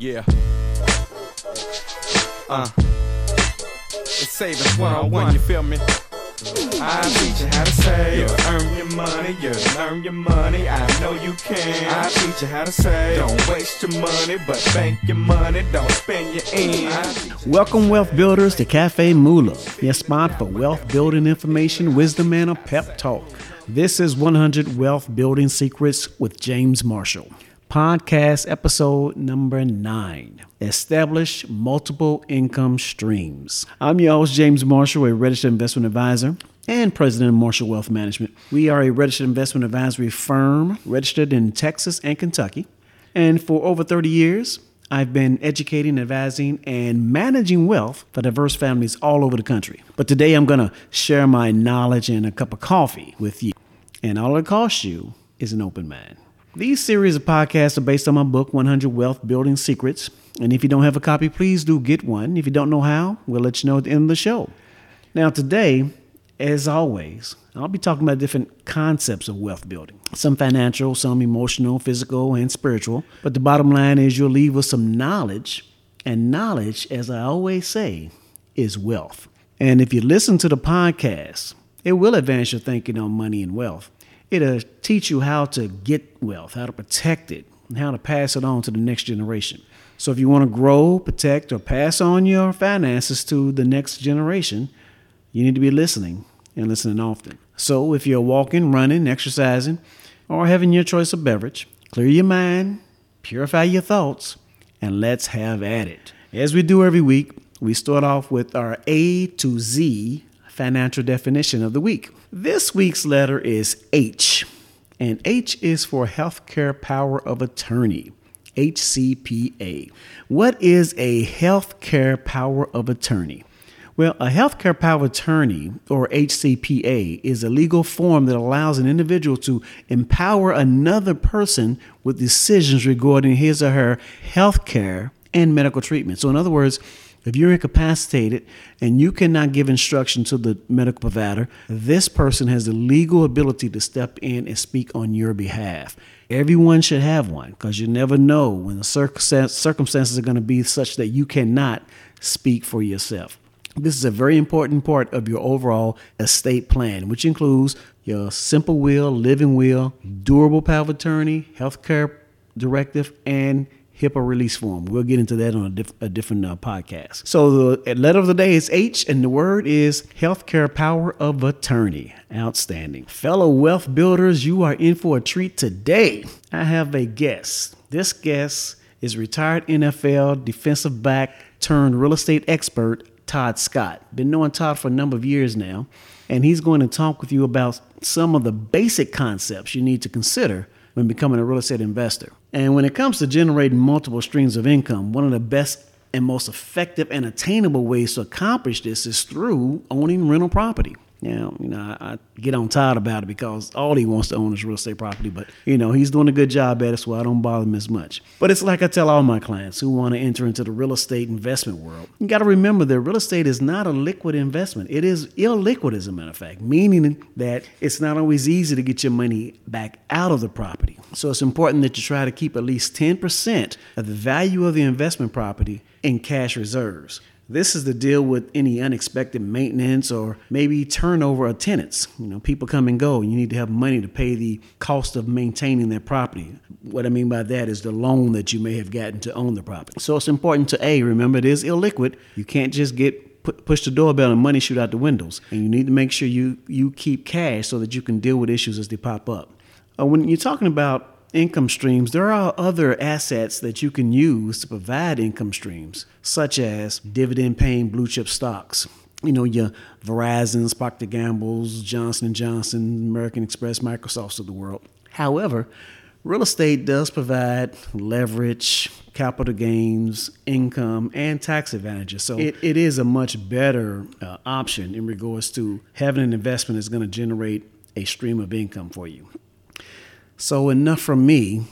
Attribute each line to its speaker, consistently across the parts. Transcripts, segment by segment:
Speaker 1: Yeah. Uh. It's savings one on one, you feel me? I teach you how to save. You earn your money, you earn your money. I know you can. I teach you how to save. Don't waste your money, but bank your money. Don't spend your ends.
Speaker 2: Welcome, wealth builders, to Cafe Moolah, your spot for wealth building information, wisdom, and a pep talk. This is 100 Wealth Building Secrets with James Marshall. Podcast episode number nine Establish Multiple Income Streams. I'm your host, James Marshall, a registered investment advisor and president of Marshall Wealth Management. We are a registered investment advisory firm registered in Texas and Kentucky. And for over 30 years, I've been educating, advising, and managing wealth for diverse families all over the country. But today I'm going to share my knowledge and a cup of coffee with you. And all it costs you is an open mind. These series of podcasts are based on my book, 100 Wealth Building Secrets. And if you don't have a copy, please do get one. If you don't know how, we'll let you know at the end of the show. Now, today, as always, I'll be talking about different concepts of wealth building some financial, some emotional, physical, and spiritual. But the bottom line is you'll leave with some knowledge. And knowledge, as I always say, is wealth. And if you listen to the podcast, it will advance your thinking on money and wealth. It'll teach you how to get wealth, how to protect it, and how to pass it on to the next generation. So if you want to grow, protect, or pass on your finances to the next generation, you need to be listening and listening often. So if you're walking, running, exercising, or having your choice of beverage, clear your mind, purify your thoughts, and let's have at it. As we do every week, we start off with our A to Z financial definition of the week. This week's letter is H, and H is for Healthcare Power of Attorney. HCPA. What is a healthcare power of attorney? Well, a healthcare power of attorney, or HCPA, is a legal form that allows an individual to empower another person with decisions regarding his or her healthcare and medical treatment. So, in other words, if you're incapacitated and you cannot give instruction to the medical provider, this person has the legal ability to step in and speak on your behalf. Everyone should have one because you never know when the circumstances are going to be such that you cannot speak for yourself. This is a very important part of your overall estate plan, which includes your simple will, living will, durable power of attorney, healthcare directive, and HIPAA release form. We'll get into that on a, diff- a different uh, podcast. So the letter of the day is H, and the word is healthcare power of attorney. Outstanding. Fellow wealth builders, you are in for a treat today. I have a guest. This guest is retired NFL defensive back turned real estate expert, Todd Scott. Been knowing Todd for a number of years now, and he's going to talk with you about some of the basic concepts you need to consider when becoming a real estate investor. And when it comes to generating multiple streams of income, one of the best and most effective and attainable ways to accomplish this is through owning rental property. Now, you know, I, I, get on Todd about it because all he wants to own is real estate property, but you know, he's doing a good job at it, so I don't bother him as much. But it's like I tell all my clients who want to enter into the real estate investment world. You got to remember that real estate is not a liquid investment. It is illiquid, as a matter of fact, meaning that it's not always easy to get your money back out of the property. So it's important that you try to keep at least 10% of the value of the investment property in cash reserves. This is to deal with any unexpected maintenance or maybe turnover of tenants. You know, people come and go, and you need to have money to pay the cost of maintaining their property. What I mean by that is the loan that you may have gotten to own the property. So it's important to A, remember it is illiquid. You can't just get push the doorbell and money shoot out the windows. And you need to make sure you you keep cash so that you can deal with issues as they pop up. Uh, when you're talking about income streams, there are other assets that you can use to provide income streams, such as dividend paying blue chip stocks. You know, your Verizon's, Procter Gamble's, Johnson & Johnson, American Express, Microsoft's of the world. However, real estate does provide leverage, capital gains, income, and tax advantages. So it, it is a much better uh, option in regards to having an investment that's going to generate a stream of income for you. So enough from me.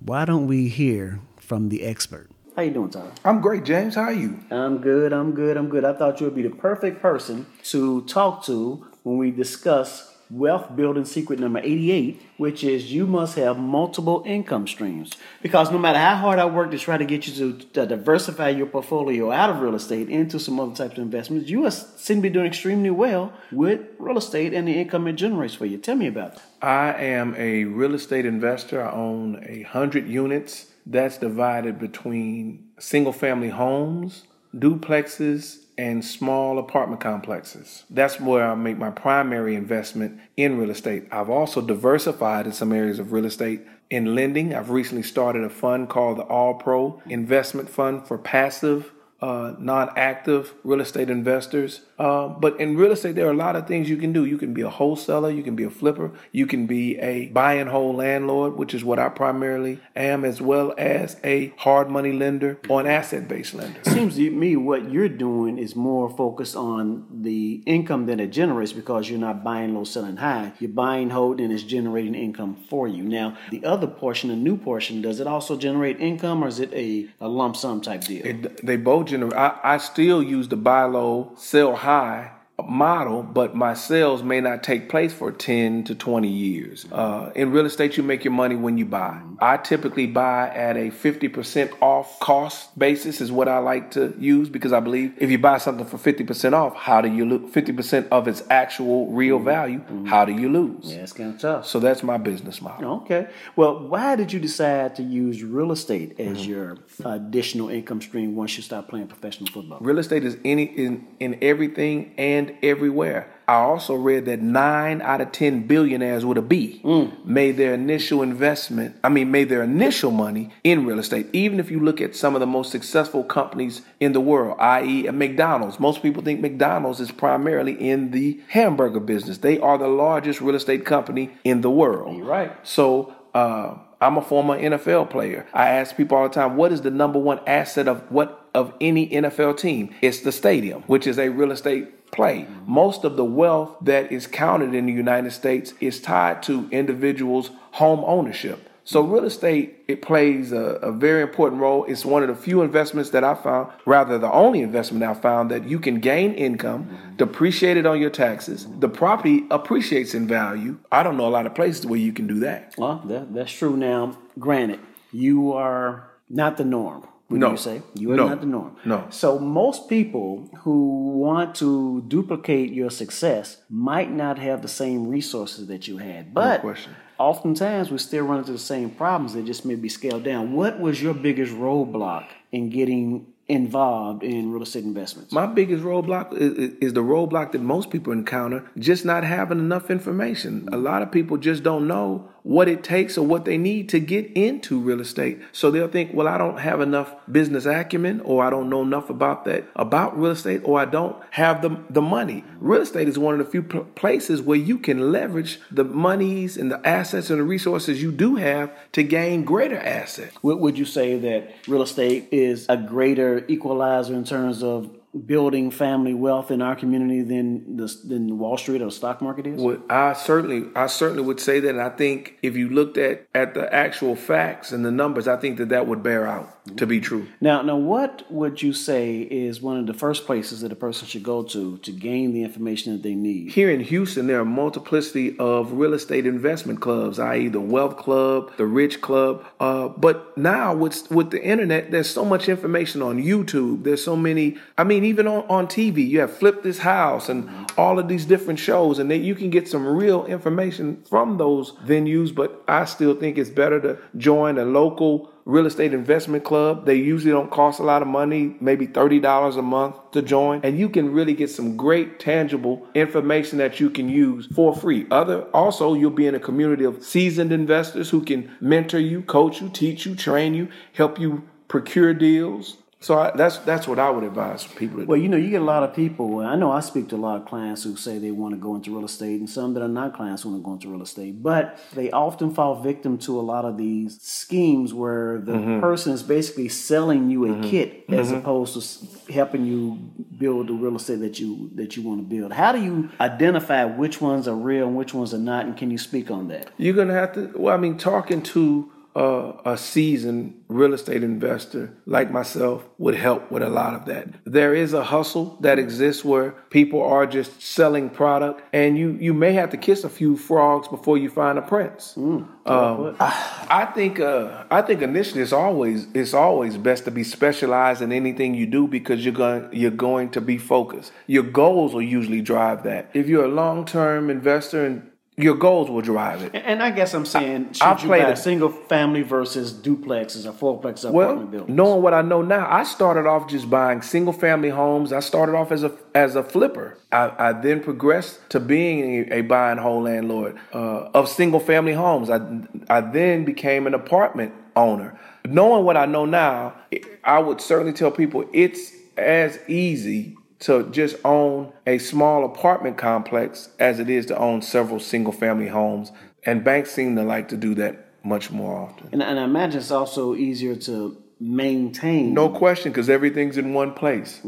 Speaker 2: Why don't we hear from the expert? How you doing, Tom?
Speaker 3: I'm great, James. How are you?
Speaker 2: I'm good. I'm good. I'm good. I thought you would be the perfect person to talk to when we discuss wealth building secret number 88, which is you must have multiple income streams. Because no matter how hard I work to try to get you to, to diversify your portfolio out of real estate into some other types of investments, you seem to be doing extremely well with real estate and the income it generates for you. Tell me about that.
Speaker 3: I am a real estate investor. I own a hundred units. That's divided between single family homes, duplexes, and small apartment complexes. That's where I make my primary investment in real estate. I've also diversified in some areas of real estate in lending. I've recently started a fund called the All Pro Investment Fund for passive uh, non-active real estate investors. Uh, but in real estate, there are a lot of things you can do. You can be a wholesaler, you can be a flipper, you can be a buy and hold landlord, which is what I primarily am, as well as a hard money lender or an asset-based lender.
Speaker 2: Seems to me what you're doing is more focused on the income that it generates because you're not buying low, selling high. You're buying, hold, and it's generating income for you. Now, the other portion, the new portion, does it also generate income, or is it a, a lump sum type deal?
Speaker 3: It, they both generate. I, I still use the buy low, sell high model, but my sales may not take place for 10 to 20 years. Uh, in real estate, you make your money when you buy. I typically buy at a 50% off cost basis is what I like to use because I believe if you buy something for 50% off, how do you lose? 50% of its actual real mm-hmm. value, mm-hmm. how do you lose?
Speaker 2: Yeah, it's kind of tough.
Speaker 3: So that's my business model.
Speaker 2: Okay. Well, why did you decide to use real estate as mm-hmm. your additional income stream once you start playing professional football?
Speaker 3: Real estate is any in, in everything and everywhere. I also read that nine out of ten billionaires with a B made their initial investment, I mean, made their initial money in real estate. Even if you look at some of the most successful companies in the world, i.e., McDonald's. Most people think McDonald's is primarily in the hamburger business. They are the largest real estate company in the world.
Speaker 2: You're right.
Speaker 3: So, uh, I'm a former NFL player. I ask people all the time, what is the number one asset of what of any NFL team? It's the stadium, which is a real estate play. Most of the wealth that is counted in the United States is tied to individuals' home ownership. So real estate it plays a, a, very important role. It's one of the few investments that I found, rather the only investment I found that you can gain income, depreciate it on your taxes. The property appreciates in value. I don't know a lot of places where you can do that.
Speaker 2: Well, that, that's true. Now, granted, you are not the norm. Would
Speaker 3: No.
Speaker 2: you say you are
Speaker 3: No.
Speaker 2: not the norm?
Speaker 3: No.
Speaker 2: So most people who want to duplicate your success might not have the same resources that you had, but
Speaker 3: question.
Speaker 2: oftentimes we still run into the same problems. They just may be scaled down. What was your biggest roadblock in getting involved in real estate investments?
Speaker 3: My biggest roadblock is, is the roadblock that most people encounter, just not having enough information. A lot of people just don't know what it takes or what they need to get into real estate. So they'll think, well, I don't have enough business acumen or I don't know enough about that, about real estate, or I don't have the, the money. Real estate is one of the few pl- places where you can leverage the monies and the assets and the resources you do have to gain greater assets.
Speaker 2: Would, would you say that real estate is a greater equalizer in terms of building family wealth in our community than the, than Wall Street or stock market is?
Speaker 3: Well, I certainly, I certainly would say that. And I think if you looked at at the actual facts and the numbers, I think that that would bear out to be true.
Speaker 2: Now, now, what would you say is one of the first places that a person should go to to gain the information that they need?
Speaker 3: Here in Houston, there are a multiplicity of real estate investment clubs, i.e., the Wealth Club, the Rich Club. Uh, but now with with the internet, there's so much information on YouTube. There's so many. I mean, even on, on TV, you have Flip This House and all of these different shows, and then you can get some real information from those venues. But I still think it's better to join a local real estate investment club. They usually don't cost a lot of money, maybe $30 a month to join. And you can really get some great tangible information that you can use for free. Other also you'll be in a community of seasoned investors who can mentor you, coach you, teach you, train you, help you procure deals. So I, that's that's what I would advise people.
Speaker 2: Well, you know, you get a lot of people. I know I speak to a lot of clients who say they want to go into real estate, and some that are not clients want to go into real estate. But they often fall victim to a lot of these schemes where the
Speaker 3: Mm-hmm.
Speaker 2: person is basically selling you a kit as opposed to helping you build the real estate that you that you want to build. How do you identify which ones are real and which ones are not? And can you speak on that?
Speaker 3: You're gonna have to. Well, I mean, talking to uh, a seasoned real estate investor like myself would help with a lot of that. There is a hustle that exists where people are just selling product, and you you may have to kiss a few frogs before you find a prince.
Speaker 2: Mm,
Speaker 3: um, I, I think uh, I think initially it's always it's always best to be specialized in anything you do because you're going you're going to be focused. Your goals will usually drive that. If you're a long term investor and your goals will drive it.
Speaker 2: And I guess I'm saying, should
Speaker 3: I've
Speaker 2: you
Speaker 3: played
Speaker 2: buy a- single family versus duplexes or fourplexes or
Speaker 3: Well,
Speaker 2: apartment buildings?
Speaker 3: knowing what I know now, I started off just buying single family homes. I started off as a as a flipper. I, I then progressed to being a, a buy and hold landlord uh, of single family homes. I I then became an apartment owner. Knowing what I know now, I would certainly tell people it's as easy to just own a small apartment complex as it is to own several single family homes. And banks seem to like to do that much more often.
Speaker 2: And, and I imagine it's also easier to maintain.
Speaker 3: No question, because everything's in one place.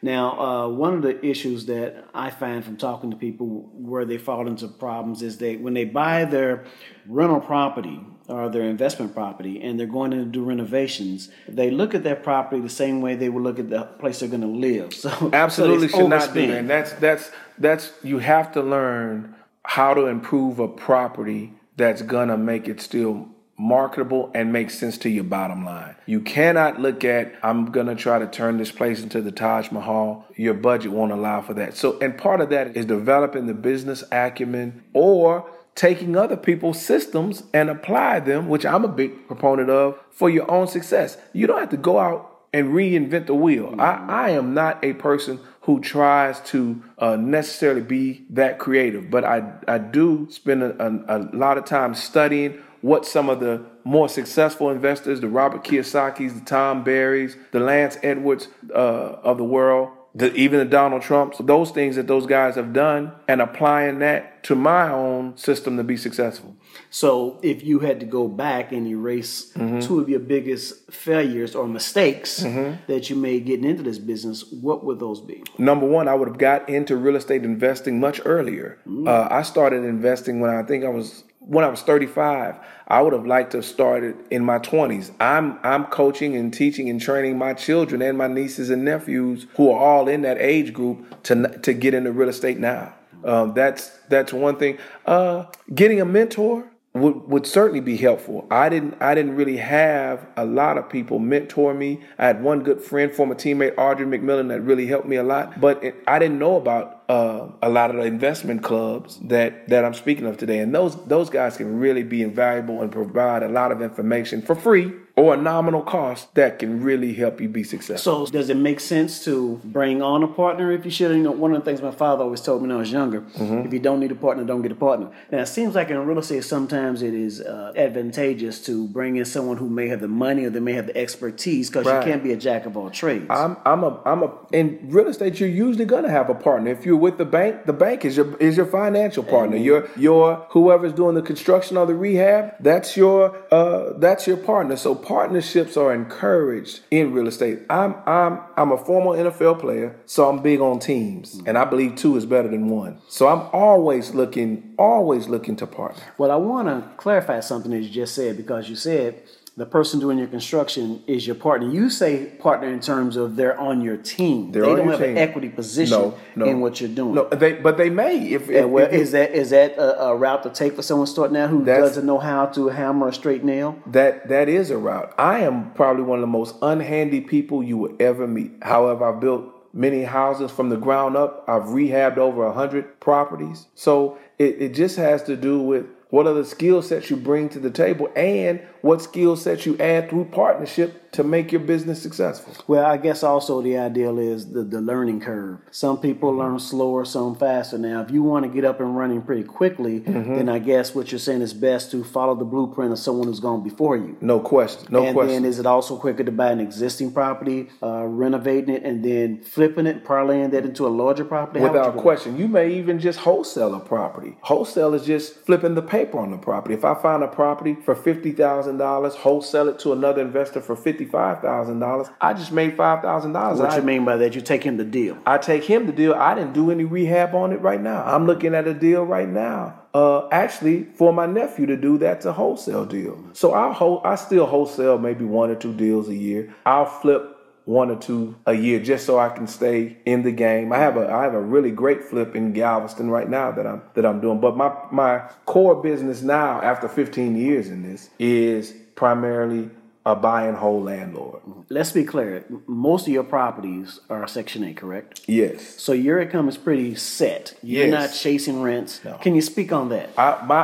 Speaker 2: Now, uh, one of the issues that I find from talking to people where they fall into problems is they when they buy their rental property or their investment property and they're going to do renovations, they look at their property the same way they would look at the place they're going to live. So
Speaker 3: Absolutely
Speaker 2: so
Speaker 3: should not do that. And that's that's that's you have to learn how to improve a property that's gonna make it still marketable and make sense to your bottom line. You cannot look at I'm going to try to turn this place into the Taj Mahal. Your budget won't allow for that. So and part of that is developing the business acumen or taking other people's systems and apply them, which I'm a big proponent of for your own success. You don't have to go out and reinvent the wheel. I, I am not a person who tries to uh, necessarily be that creative, but I, I do spend a, a, a lot of time studying what some of the more successful investors, the Robert Kiyosaki's, the Tom Berries, the Lance Edwards uh, of the world, the, even the Donald Trumps, those things that those guys have done, and applying that to my own system to be successful.
Speaker 2: So if you had to go back and erase
Speaker 3: Mm-hmm.
Speaker 2: two of your biggest failures or mistakes that you made getting into this business, what would those be?
Speaker 3: Number one, I would have got into real estate investing much earlier. Uh, I started investing when I think I was when I was 35. I would have liked to have started in my 20s. I'm I'm coaching and teaching and training my children and my nieces and nephews who are all in that age group to to get into real estate now. Um, that's that's one thing. Uh, getting a mentor would, would certainly be helpful. I didn't I didn't really have a lot of people mentor me. I had one good friend, former teammate Audray McMillian, that really helped me a lot. But it, I didn't know about uh, a lot of the investment clubs that that I'm speaking of today, and those those guys can really be invaluable and provide a lot of information for free or a nominal cost that can really help you be successful.
Speaker 2: So does it make sense to bring on a partner if you should? You know, one of the things my father always told me when I was younger:
Speaker 3: Mm-hmm.
Speaker 2: if you don't need a partner, don't get a partner. Now it seems like in real estate, sometimes it is uh, advantageous to bring in someone who may have the money or they may have the expertise because
Speaker 3: Right.
Speaker 2: you can't be a jack of all trades.
Speaker 3: I'm I'm a I'm a in real estate you're usually gonna have a partner. If you're with the bank, the bank is your is your financial partner. Your your whoever's doing the construction or the rehab, that's your uh that's your partner. So partnerships are encouraged in real estate. I'm I'm I'm a former NFL player, so I'm big on teams. Mm-hmm. And I believe two is better than one. So I'm always looking always looking to partner.
Speaker 2: Well, I want to clarify something that you just said because you said the person doing your construction is your partner. You say partner in terms of they're on your team.
Speaker 3: They're
Speaker 2: they don't have an equity position
Speaker 3: No, no.
Speaker 2: in what you're doing.
Speaker 3: No, they but they may if, if,
Speaker 2: well,
Speaker 3: if-
Speaker 2: is that is that a, a route to take for someone starting out who doesn't know how to hammer a straight nail?
Speaker 3: That that is a route. I am probably one of the most unhandy people you will ever meet. However, I've built many houses from the ground up. I've rehabbed over a hundred properties. So it, it just has to do with what are the skill sets you bring to the table and what skill sets you add through partnership to make your business successful.
Speaker 2: Well, I guess also the ideal is the, the learning curve. Some people learn slower, some faster. Now, if you want to get up and running pretty quickly,
Speaker 3: Mm-hmm.
Speaker 2: then I guess what you're saying is best to follow the blueprint of someone who's gone before you.
Speaker 3: No question. No
Speaker 2: and
Speaker 3: question.
Speaker 2: then is it also quicker to buy an existing property, uh, renovating it, and then flipping it, parlaying that into a larger property? You
Speaker 3: Without
Speaker 2: do
Speaker 3: question. You may even just wholesale a property. Wholesale is just flipping the paper on the property. If I find a property for $50,000, wholesale it to another investor for $55,000, I just made $5,000.
Speaker 2: What
Speaker 3: I,
Speaker 2: you mean by that? You take him the deal.
Speaker 3: I take him the deal. I didn't do any rehab on it right now. I'm looking at a deal right now uh, actually for my nephew to do that's a wholesale deal. So I ho- I still wholesale maybe one or two deals a year. I'll flip one or two a year just so I can stay in the game. I have a I have a really great flip in Galveston right now that I'm that I'm doing. But my my core business now after 15 years in this is primarily a buy and hold landlord.
Speaker 2: Let's be clear. Most of your properties are Section 8, correct?
Speaker 3: Yes.
Speaker 2: So your income is pretty set. You're
Speaker 3: Yes.
Speaker 2: not chasing rents.
Speaker 3: No.
Speaker 2: Can you speak on that?
Speaker 3: I, my,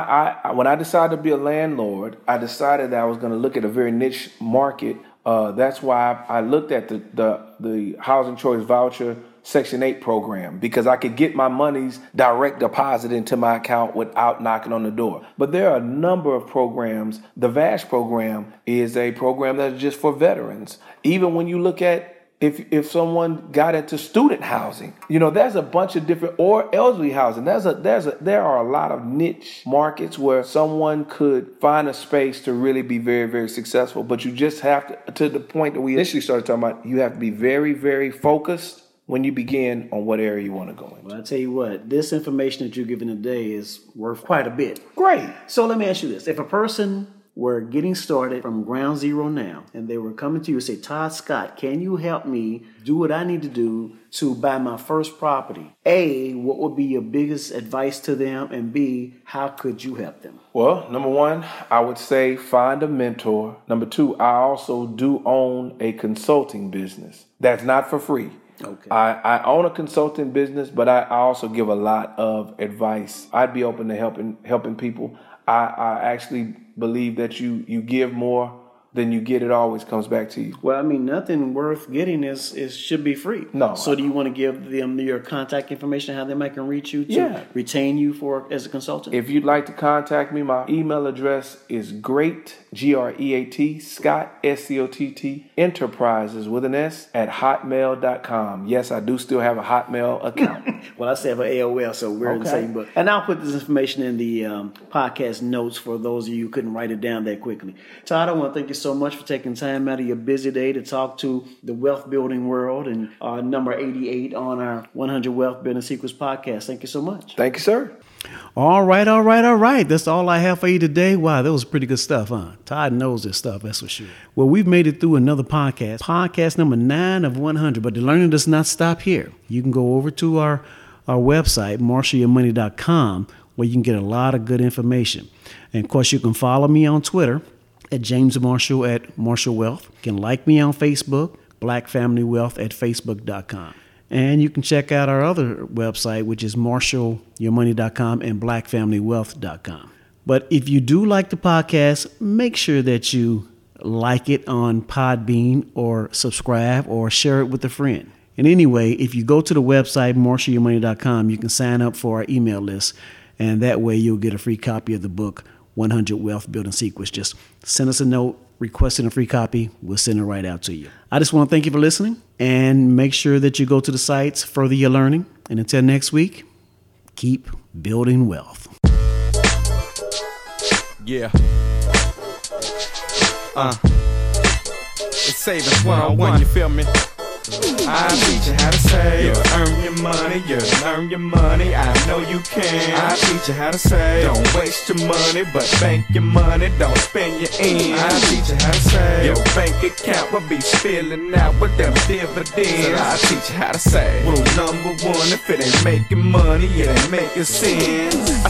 Speaker 3: I, when I decided to be a landlord, I decided that I was going to look at a very niche market. Uh, that's why I, looked at the, the the housing choice voucher Section 8 program because I could get my monies direct deposit into my account without knocking on the door. But there are a number of programs. The VASH program is a program that's just for veterans. Even when you look at if if someone got into student housing, you know, there's a bunch of different or elderly housing. There's a there's a there are a lot of niche markets where someone could find a space to really be very very successful. But you just have to to the point that we initially started talking about. You have to be very very focused when you begin on what area you want to go in.
Speaker 2: Well, I tell you what, this information that you're giving today is worth quite a bit.
Speaker 3: Great.
Speaker 2: So let me ask you this: If a person were getting started from ground zero now, and they were coming to you and say, "Todd Scott, can you help me do what I need to do to buy my first property?" A, what would be your biggest advice to them, and B, how could you help them?
Speaker 3: Well, number one, I would say find a mentor. Number two, I also do own a consulting business that's not for free.
Speaker 2: Okay.
Speaker 3: I, I own a consulting business, but I, I also give a lot of advice. I'd be open to helping helping people. I, I actually believe that you you give more than you get. It always comes back to you.
Speaker 2: Well, I mean, nothing worth getting is, is should be free.
Speaker 3: No.
Speaker 2: So, do you want to give them your contact information, how they might can reach you to
Speaker 3: Yeah.
Speaker 2: retain you for as a consultant?
Speaker 3: If you'd like to contact me, my email address is great, G R E A T, Scott, S C O T T, enterprises with an S, at hotmail.com. Yes, I do still have a Hotmail account.
Speaker 2: well, I say have an AOL, so we're in the same book. And I'll put this information in the um, podcast notes for those of you who couldn't write it down that quickly. Todd, I want to thank you so much for taking time out of your busy day to talk to the wealth building world and uh, number 88 on our 100 Wealth Building Secrets podcast. Thank you so much.
Speaker 3: Thank you, sir.
Speaker 2: All right, all right, all right. That's all I have for you today. Wow, that was pretty good stuff, huh? Todd knows this stuff, that's for sure. Well, we've made it through another podcast, podcast number nine of 100. But the learning does not stop here. You can go over to our, our website, marshallyourmoney.com, where you can get a lot of good information. And of course, you can follow me on Twitter at James Marshall at Marshall Wealth. You can like me on Facebook, Black Family Wealth at Facebook.com. And you can check out our other website, which is marshallyourmoney.com and blackfamilywealth.com. But if you do like the podcast, make sure that you like it on Podbean or subscribe or share it with a friend. And anyway, if you go to the website, marshallyourmoney.com, you can sign up for our email list. And that way you'll get a free copy of the book, 100 Wealth Building Secrets. Just send us a note requesting a free copy. We'll send it right out to you. I just want to thank you for listening and make sure that you go to the sites, further your learning. And until next week, keep building wealth.
Speaker 1: Yeah. Uh. It's savings one on one, you feel me? I teach you how to save. You earn your money, you earn your money. I know you can. I teach you how to save. Don't waste your money, but bank your money. Don't spend your ends. I teach you how to save. Your bank account will be spilling out with them dividends. I teach you how to save. Rule number one: if it ain't making money, it ain't making sense. I